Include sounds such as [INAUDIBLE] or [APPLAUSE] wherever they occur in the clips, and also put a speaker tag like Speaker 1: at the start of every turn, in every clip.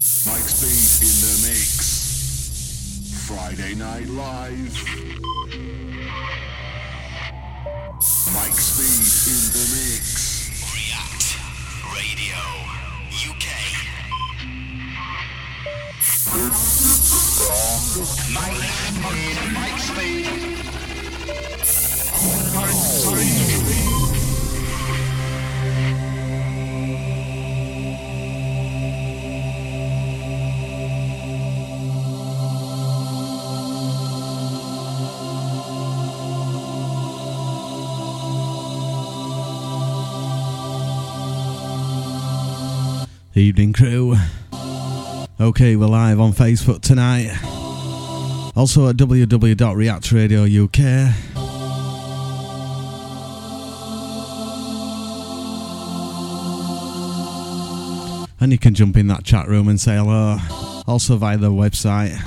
Speaker 1: Mike Speed in the mix. Friday Night Live. Mike Speed in the mix.
Speaker 2: React Radio UK. Mike Speed, Mike Speed.
Speaker 3: Evening crew. Okay, we're live on Facebook tonight. Also at www.reactradio.uk. And you can jump in that chat room and say hello. Also via the website.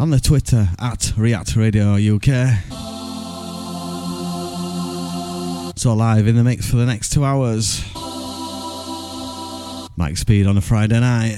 Speaker 3: On the Twitter at React Radio UK. So live in the mix for the next two hours. Mike Speed on a Friday night.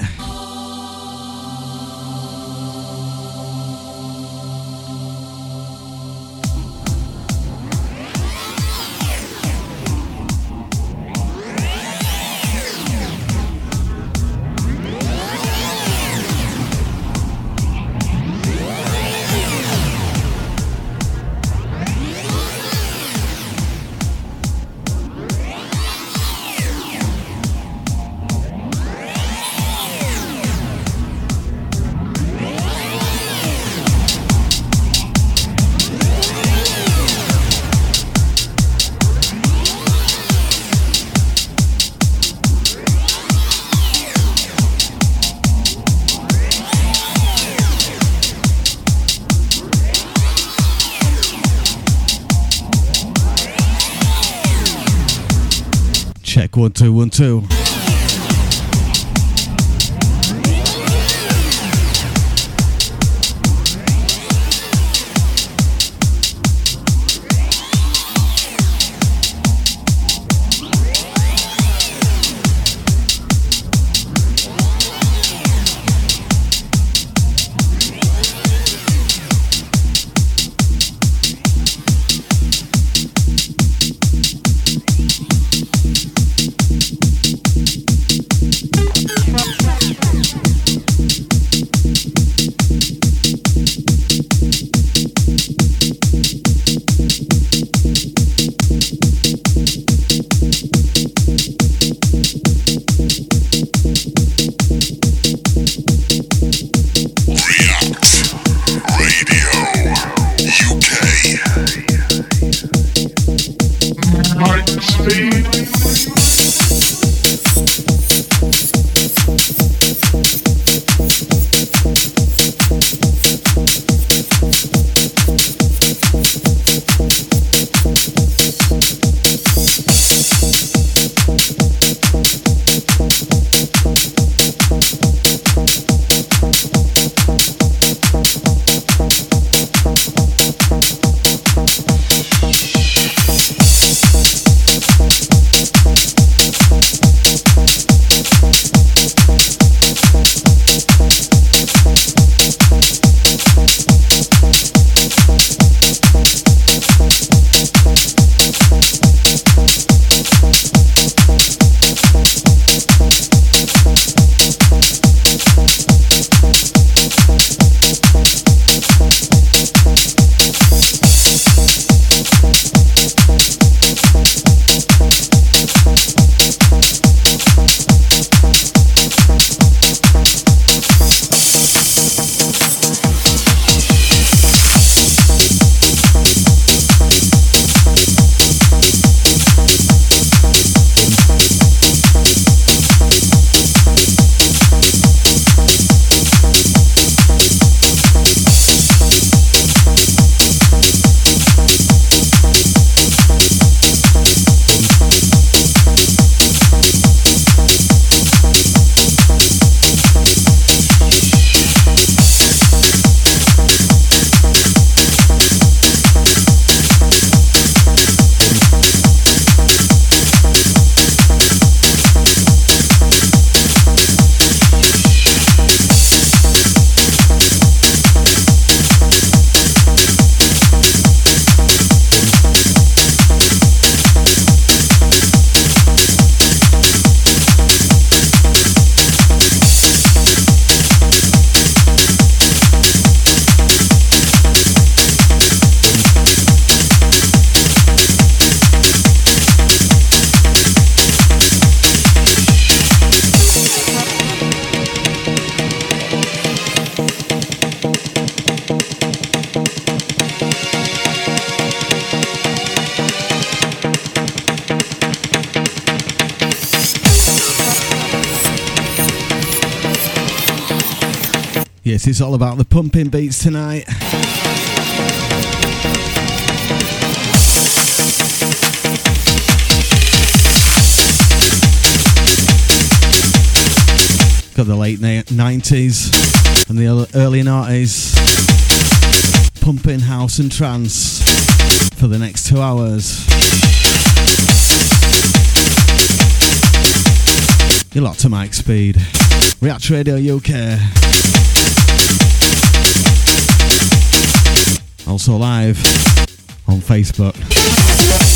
Speaker 3: It's all about the pumping beats tonight. Got the late 90s and the early 90s. Pumping house and trance for the next two hours. You're locked to Mike Speed. React Radio UK. Also live on Facebook.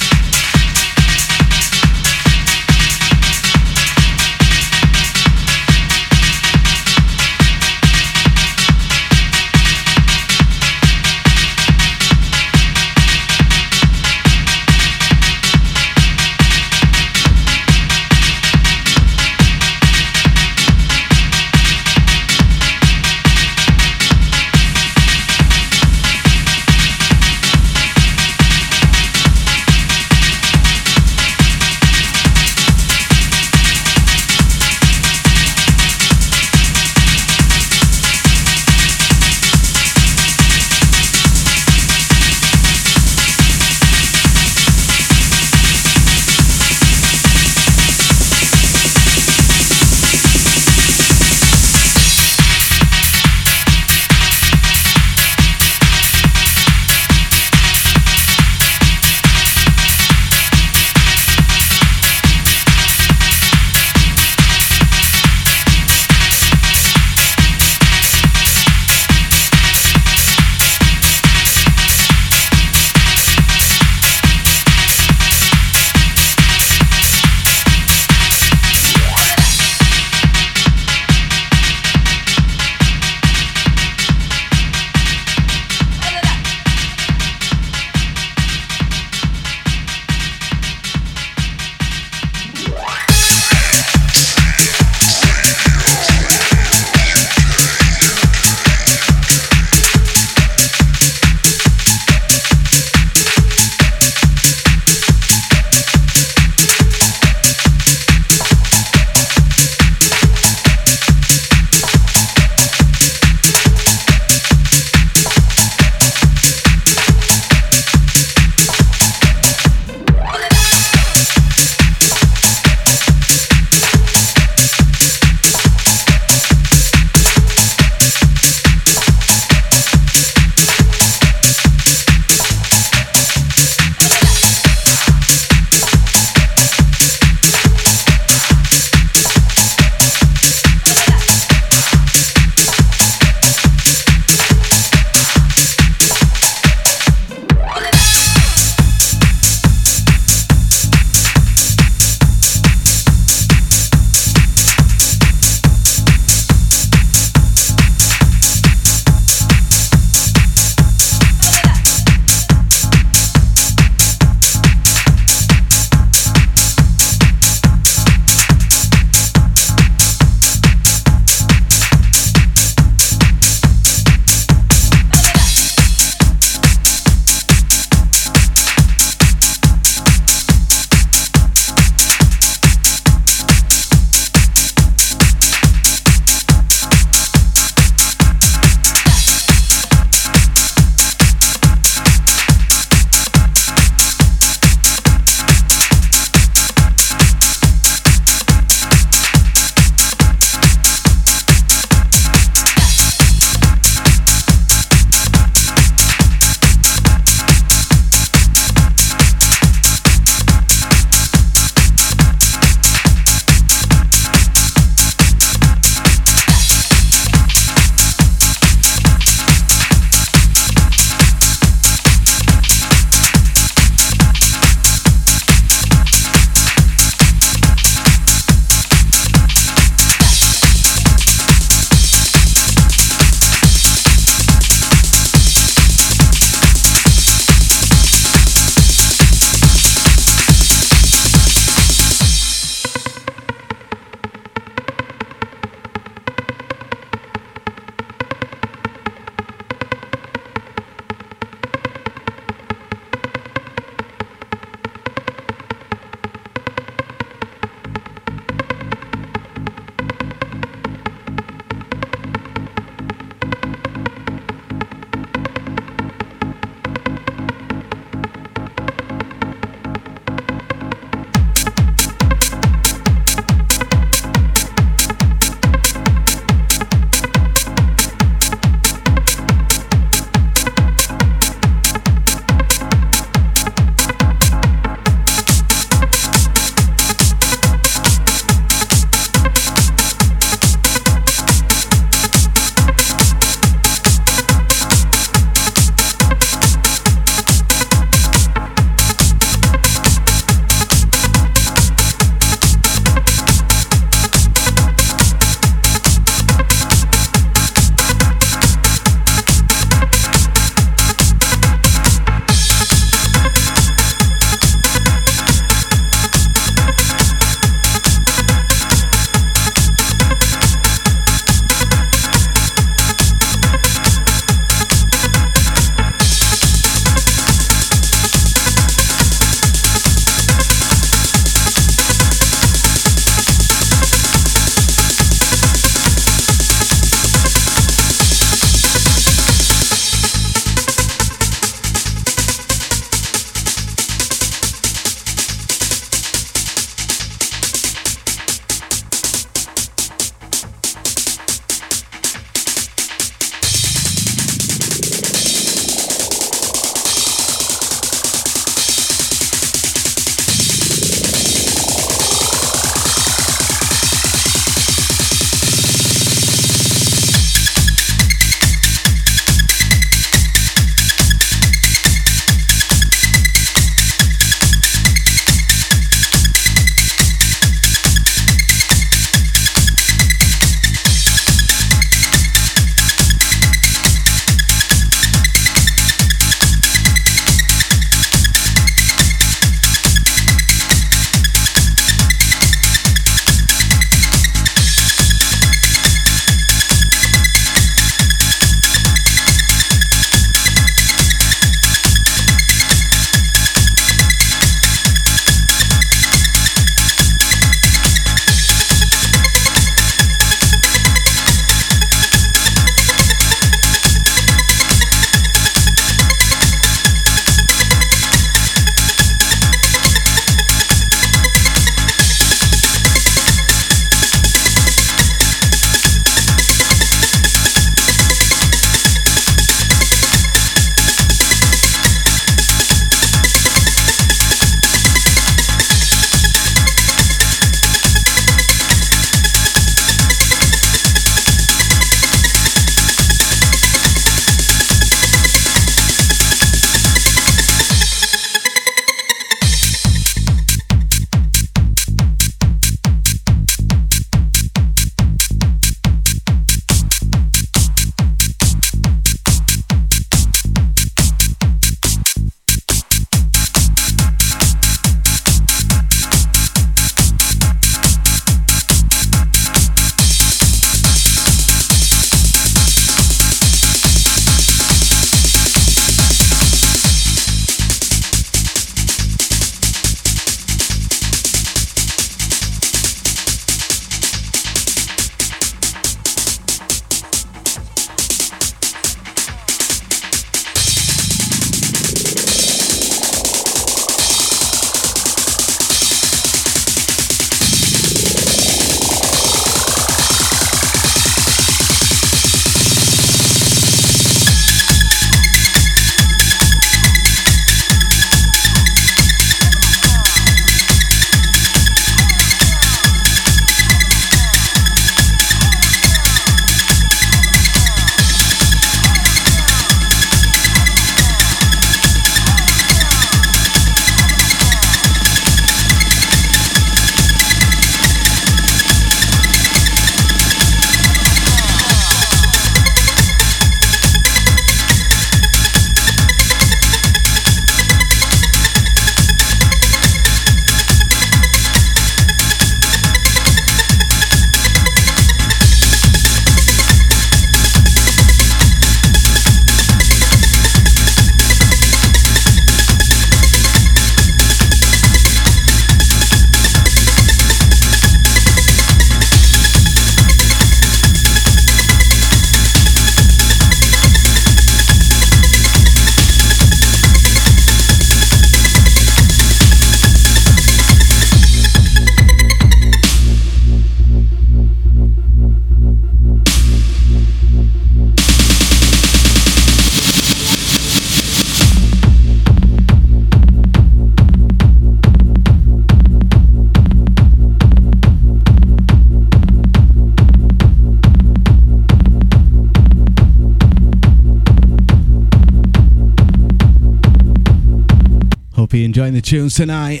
Speaker 3: Enjoying the tunes tonight.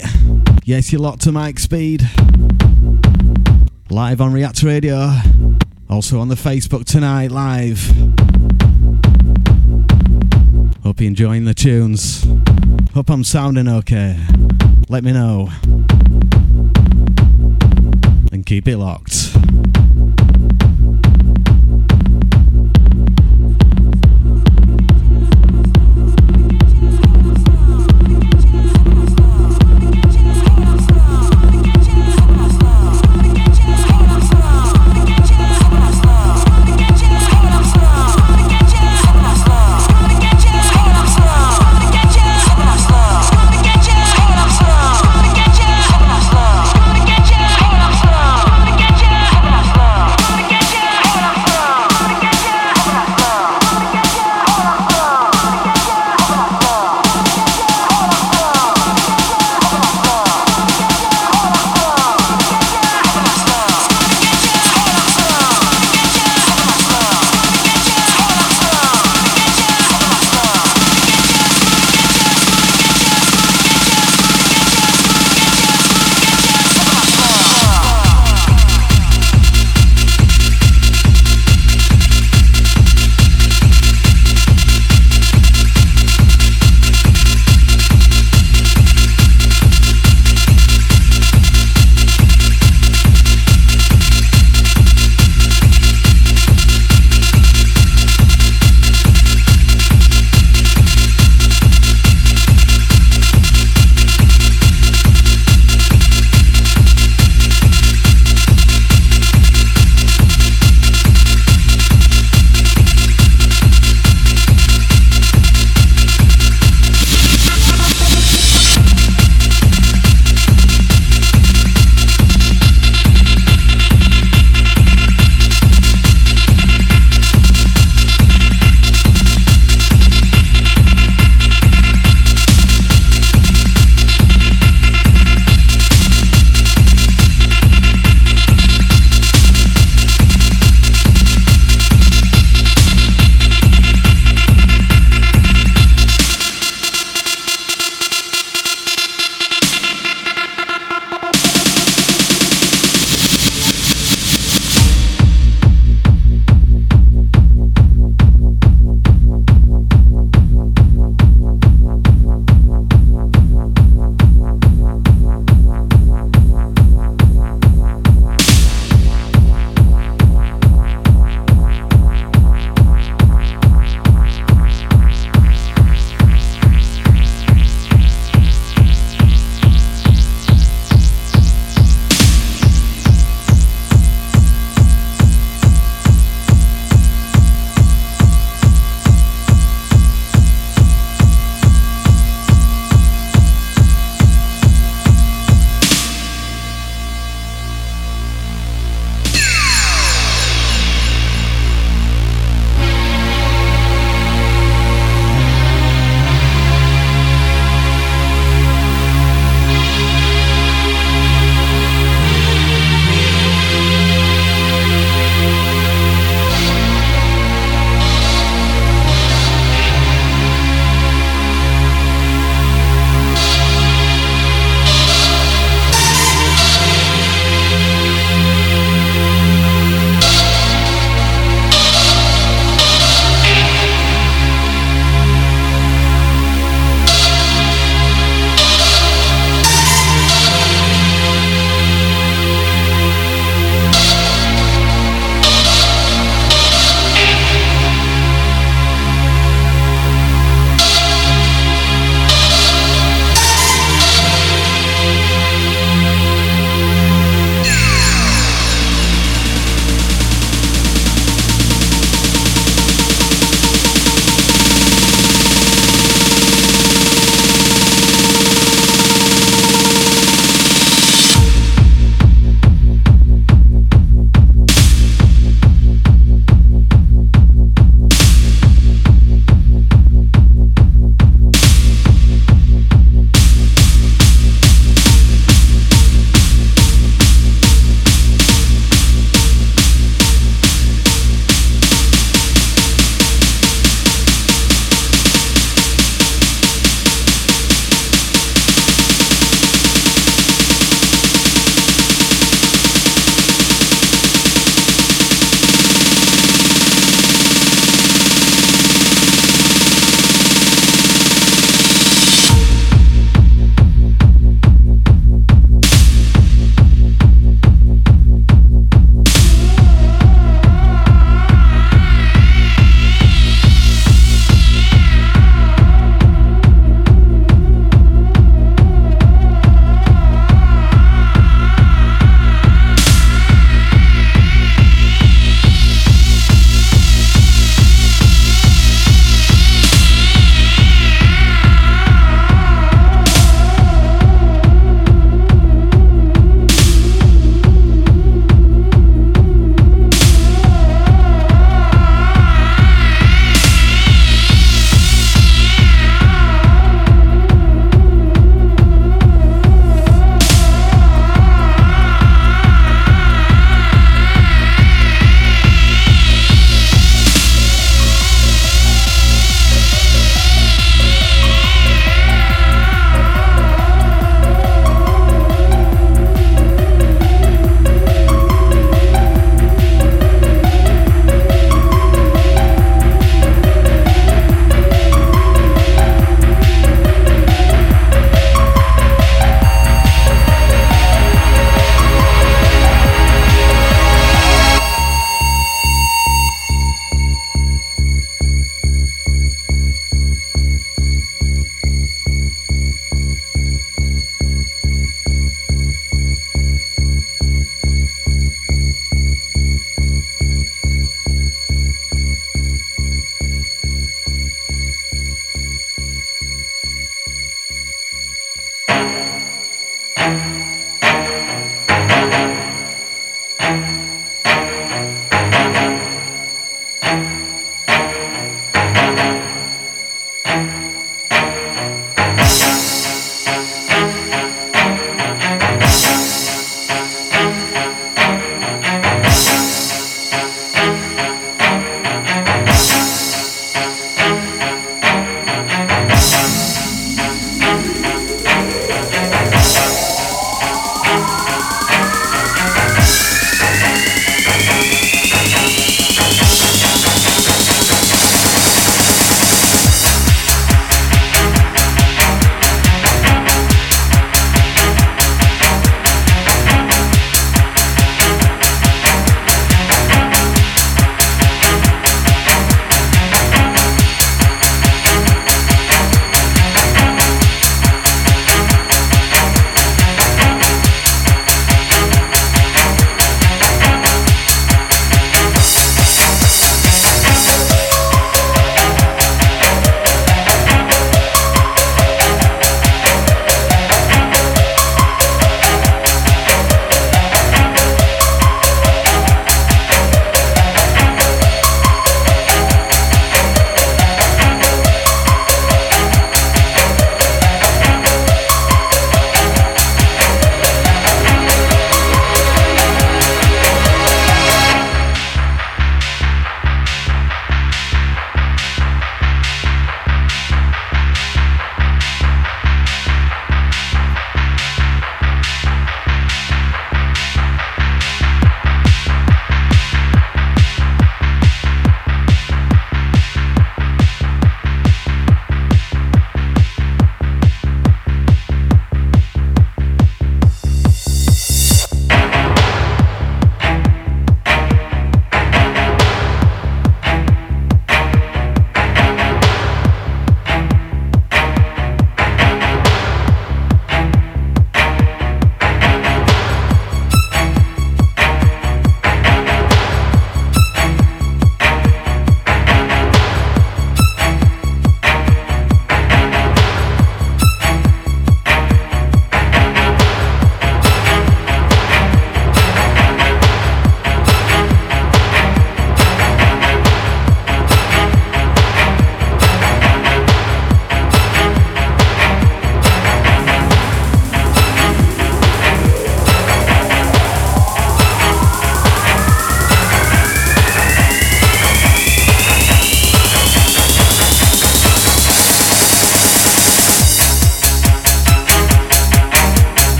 Speaker 3: Yes, you're locked to Mike Speed. Live on React Radio. Also on the Facebook tonight, live. Hope you're enjoying the tunes. Hope I'm sounding okay. Let me know. And keep it locked.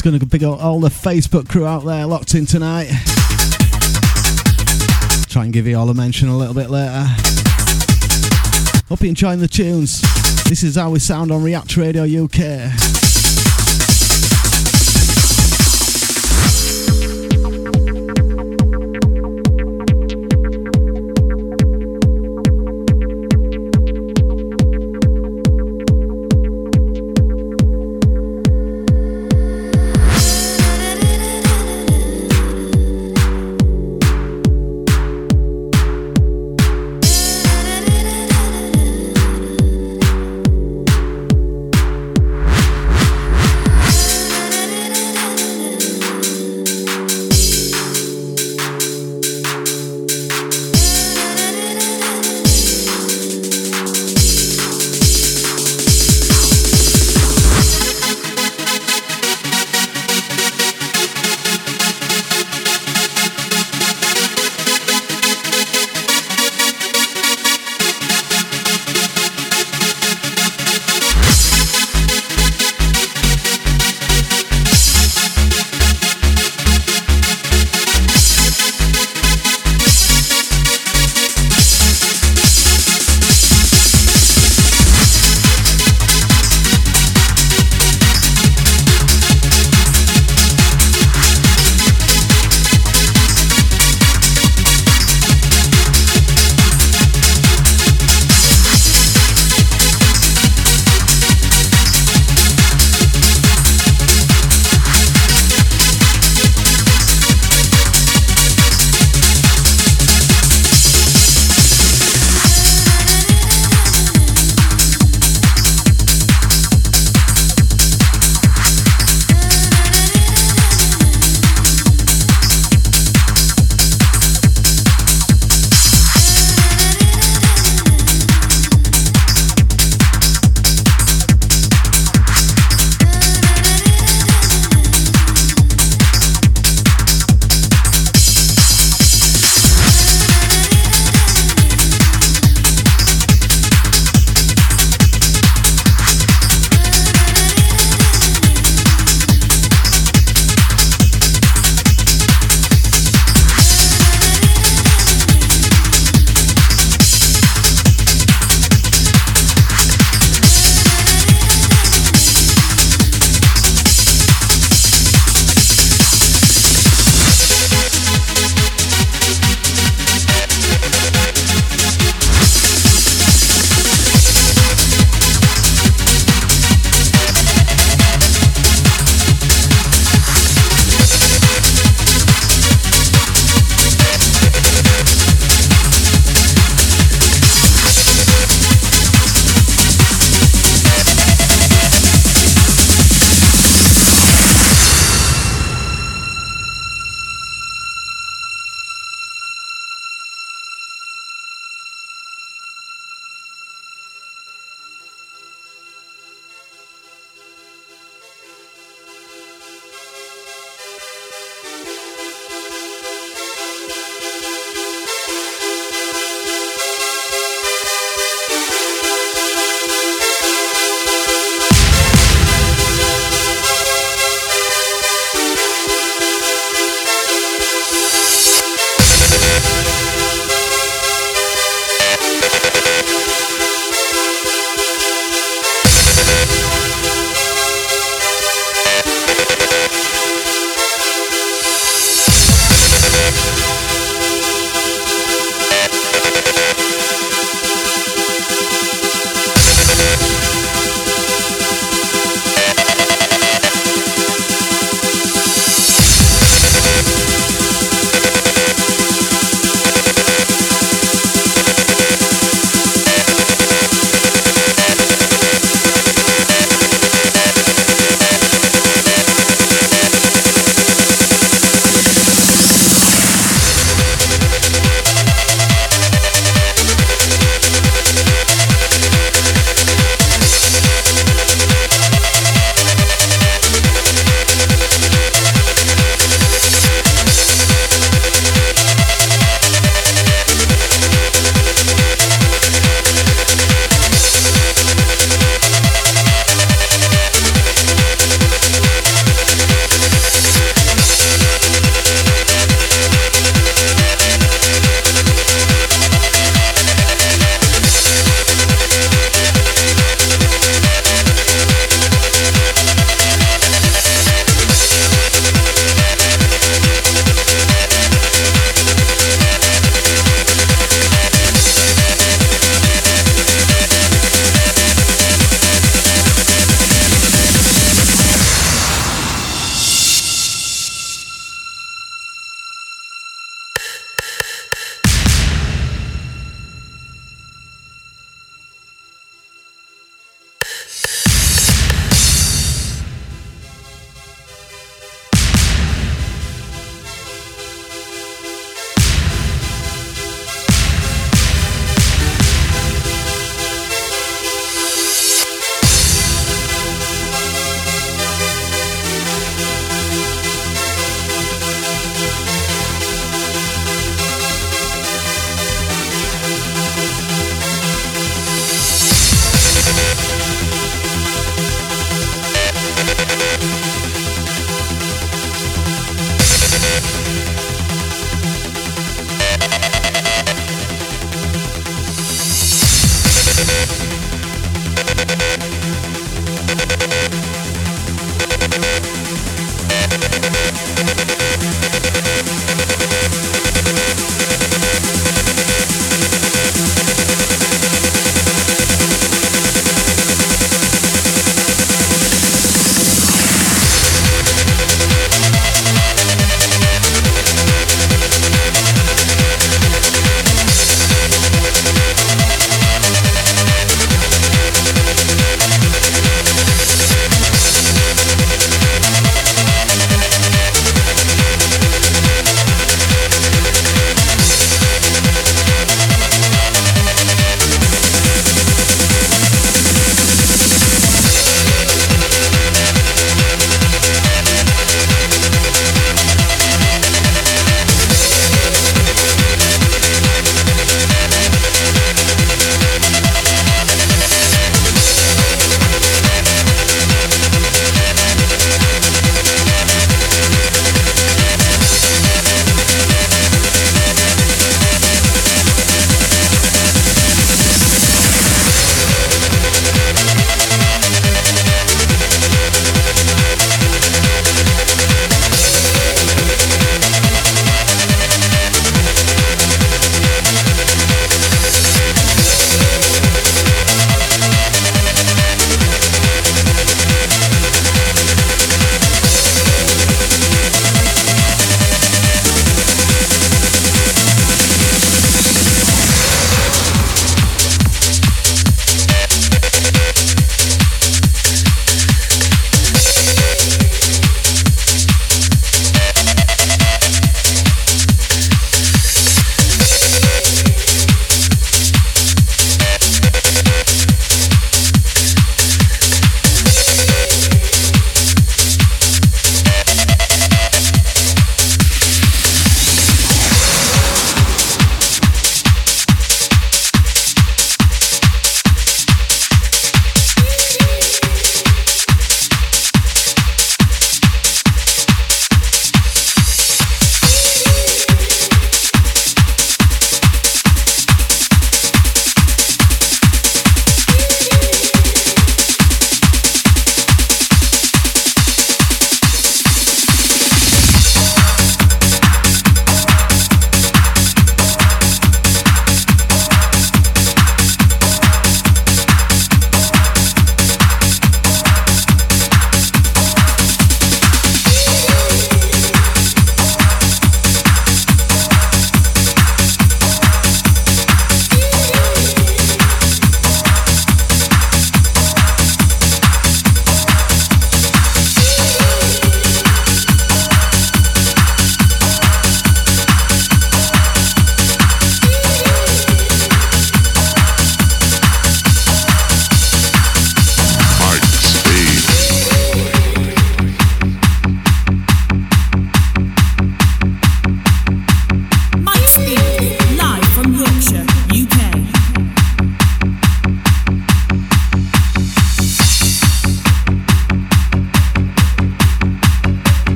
Speaker 3: It's going to pick up all the Facebook crew out there locked in tonight. Try and give you all a mention a little bit later. Hope you're enjoying the tunes. This is how we sound on React Radio UK.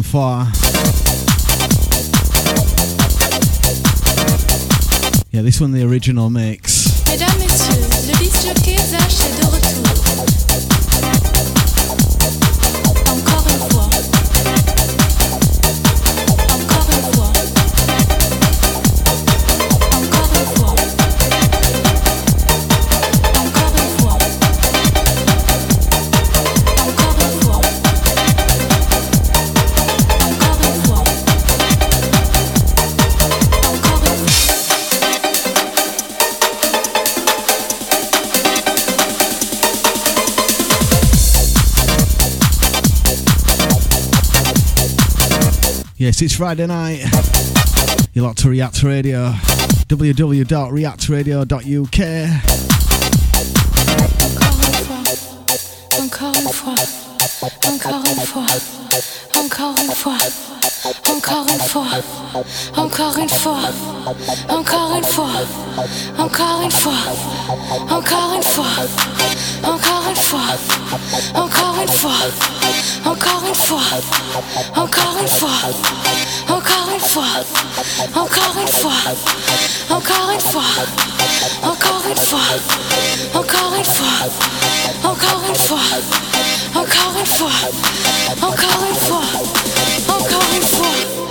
Speaker 3: Une fois. Yeah, this one the original mix. It's Friday night. You're locked to React Radio. www.reactradio.uk.
Speaker 4: Encore une fois, encore une fois, encore une fois, encore une fois, encore une fois, encore une fois, encore une fois, encore une fois, encore une fois, encore une fois, encore une fois, encore une fois, encore une fois, encore une fois, encore une fois, encore une fois, encore une fois, encore une fois, encore une fois,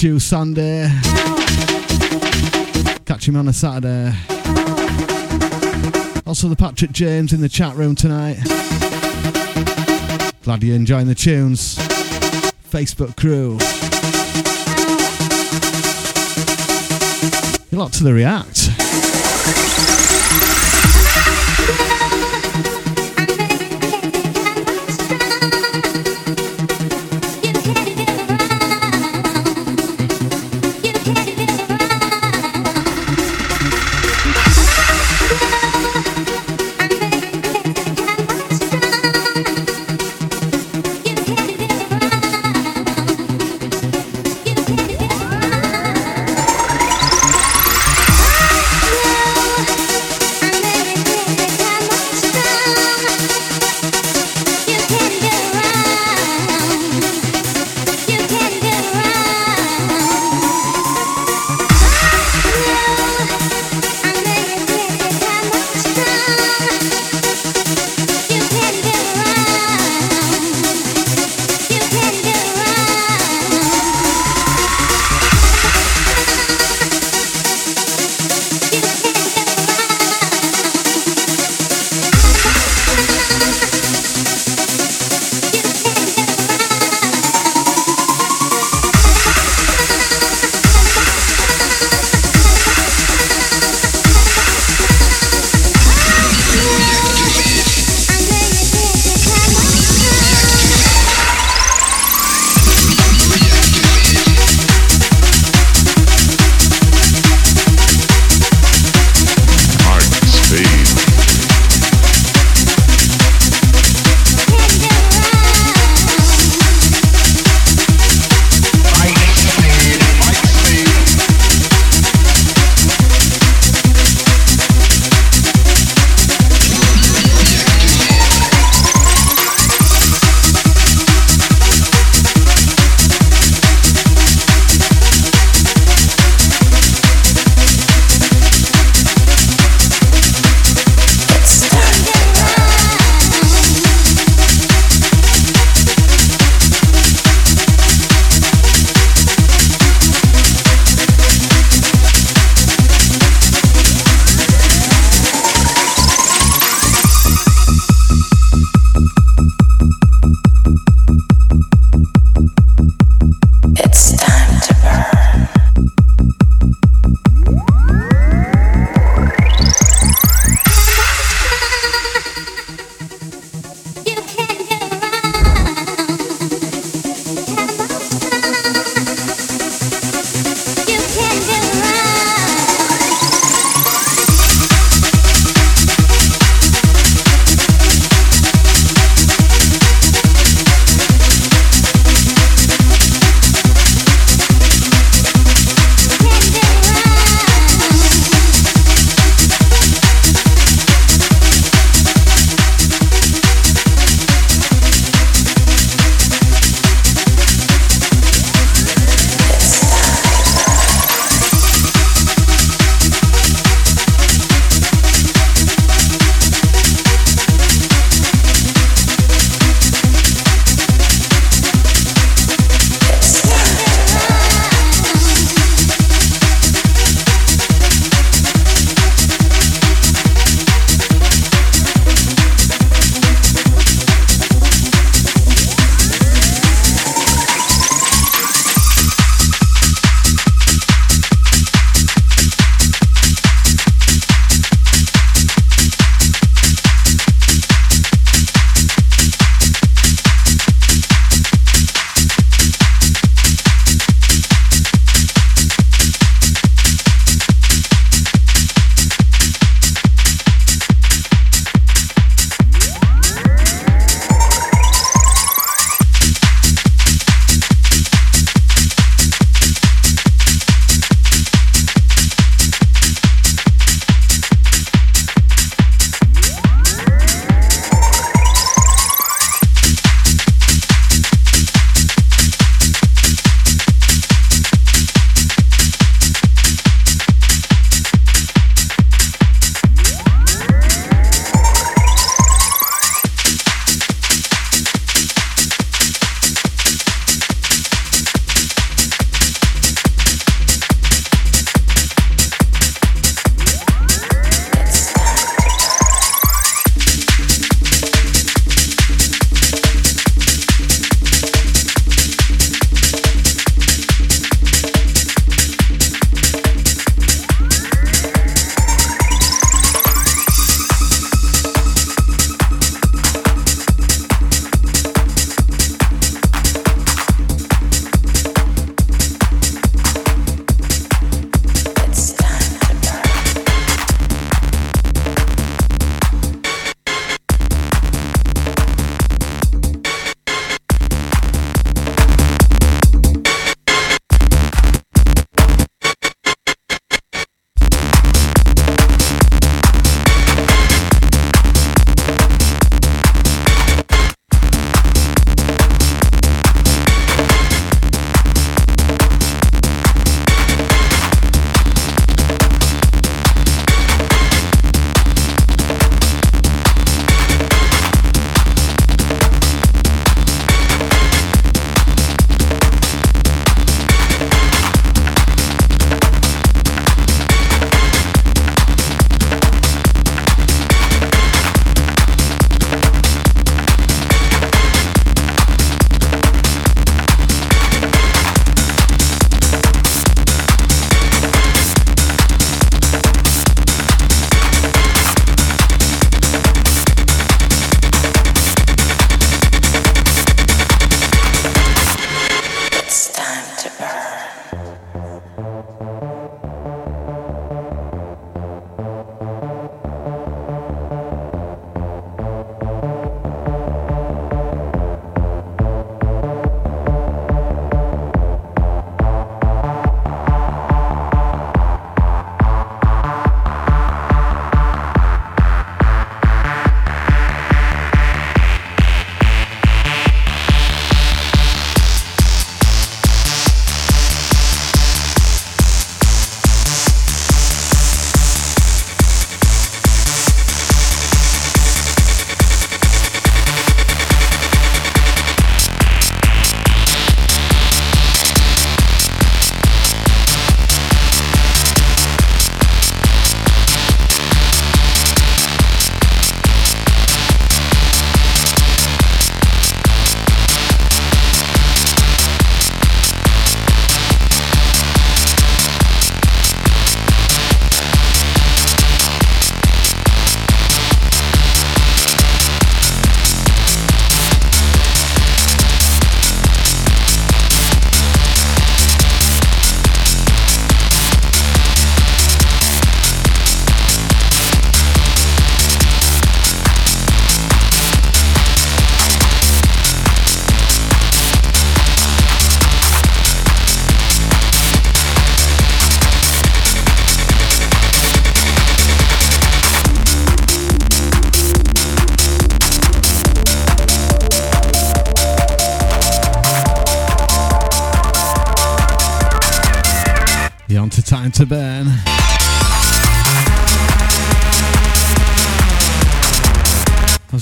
Speaker 3: Stew Sunday. Catch him on a Saturday. Also, the Patrick James in the chat room tonight. Glad you're enjoying the tunes. Facebook crew. You're lot to the React.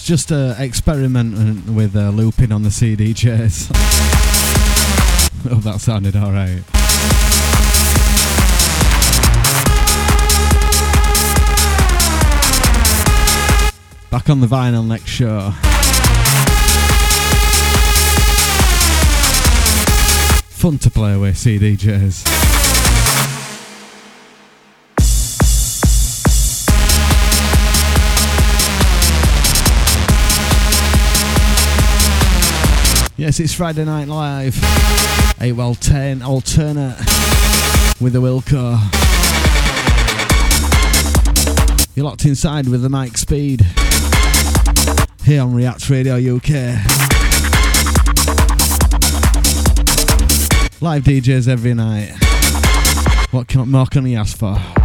Speaker 3: Just uh, experimenting with uh, looping on the CDJs. [LAUGHS] oh, that sounded alright. Back on the vinyl next show. Fun to play with CDJs. Yes, it's Friday Night Live. 8 well 10 alternate with the Wilco. You're locked inside with the Mike Speed here on React Radio UK. Live DJs every night. What more can he ask for?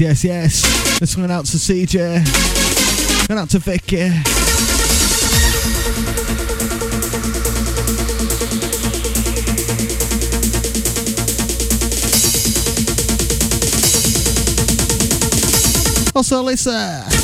Speaker 3: Yes, yes, yes. This one out to CJ. Going out to Vicky. Also, Lisa.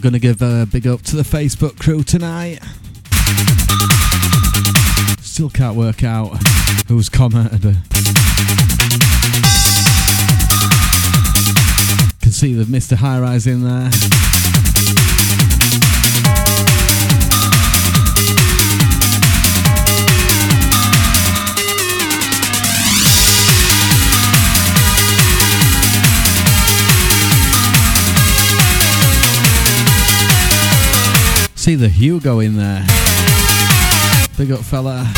Speaker 3: Okay, gonna give a big up to the Facebook crew tonight. Still can't work out who's commented. Can see the Mr. High Rise in there. See the Hugo in there. Big up, fella.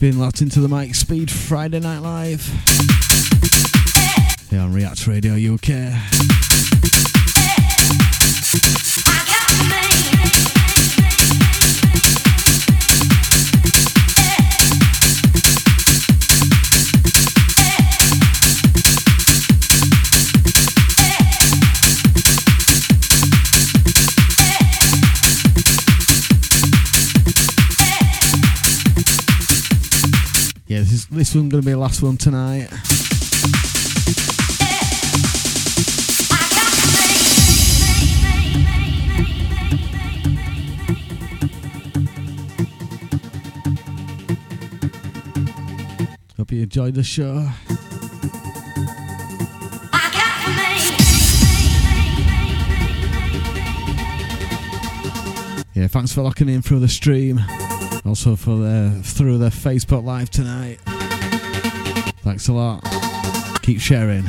Speaker 3: Being locked into the mic speed Friday Night Live. Here on React Radio UK. This one's gonna be the last one tonight. Hope you enjoyed the show. Yeah, thanks for locking in through the stream. Also for the through the Facebook Live tonight. Thanks a lot. Keep sharing.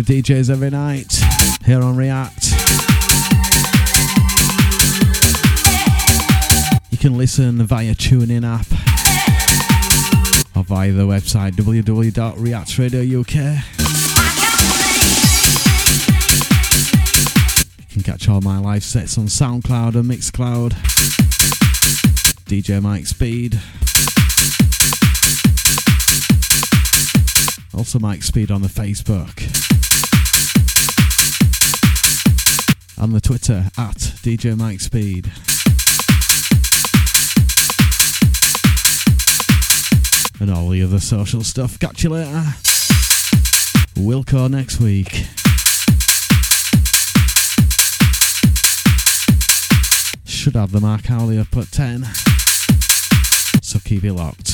Speaker 3: Live DJs every night here on React. You can listen via TuneIn app or via the website www.reactradio.uk. You can catch all my live sets on SoundCloud and Mixcloud. DJ Mike Speed. Also, Mike Speed on the Facebook. And the Twitter at DJ Mike Speed. And all the other social stuff. Catch you later. Wilco next week. Should have the Mark Howley up at 10. So keep it locked.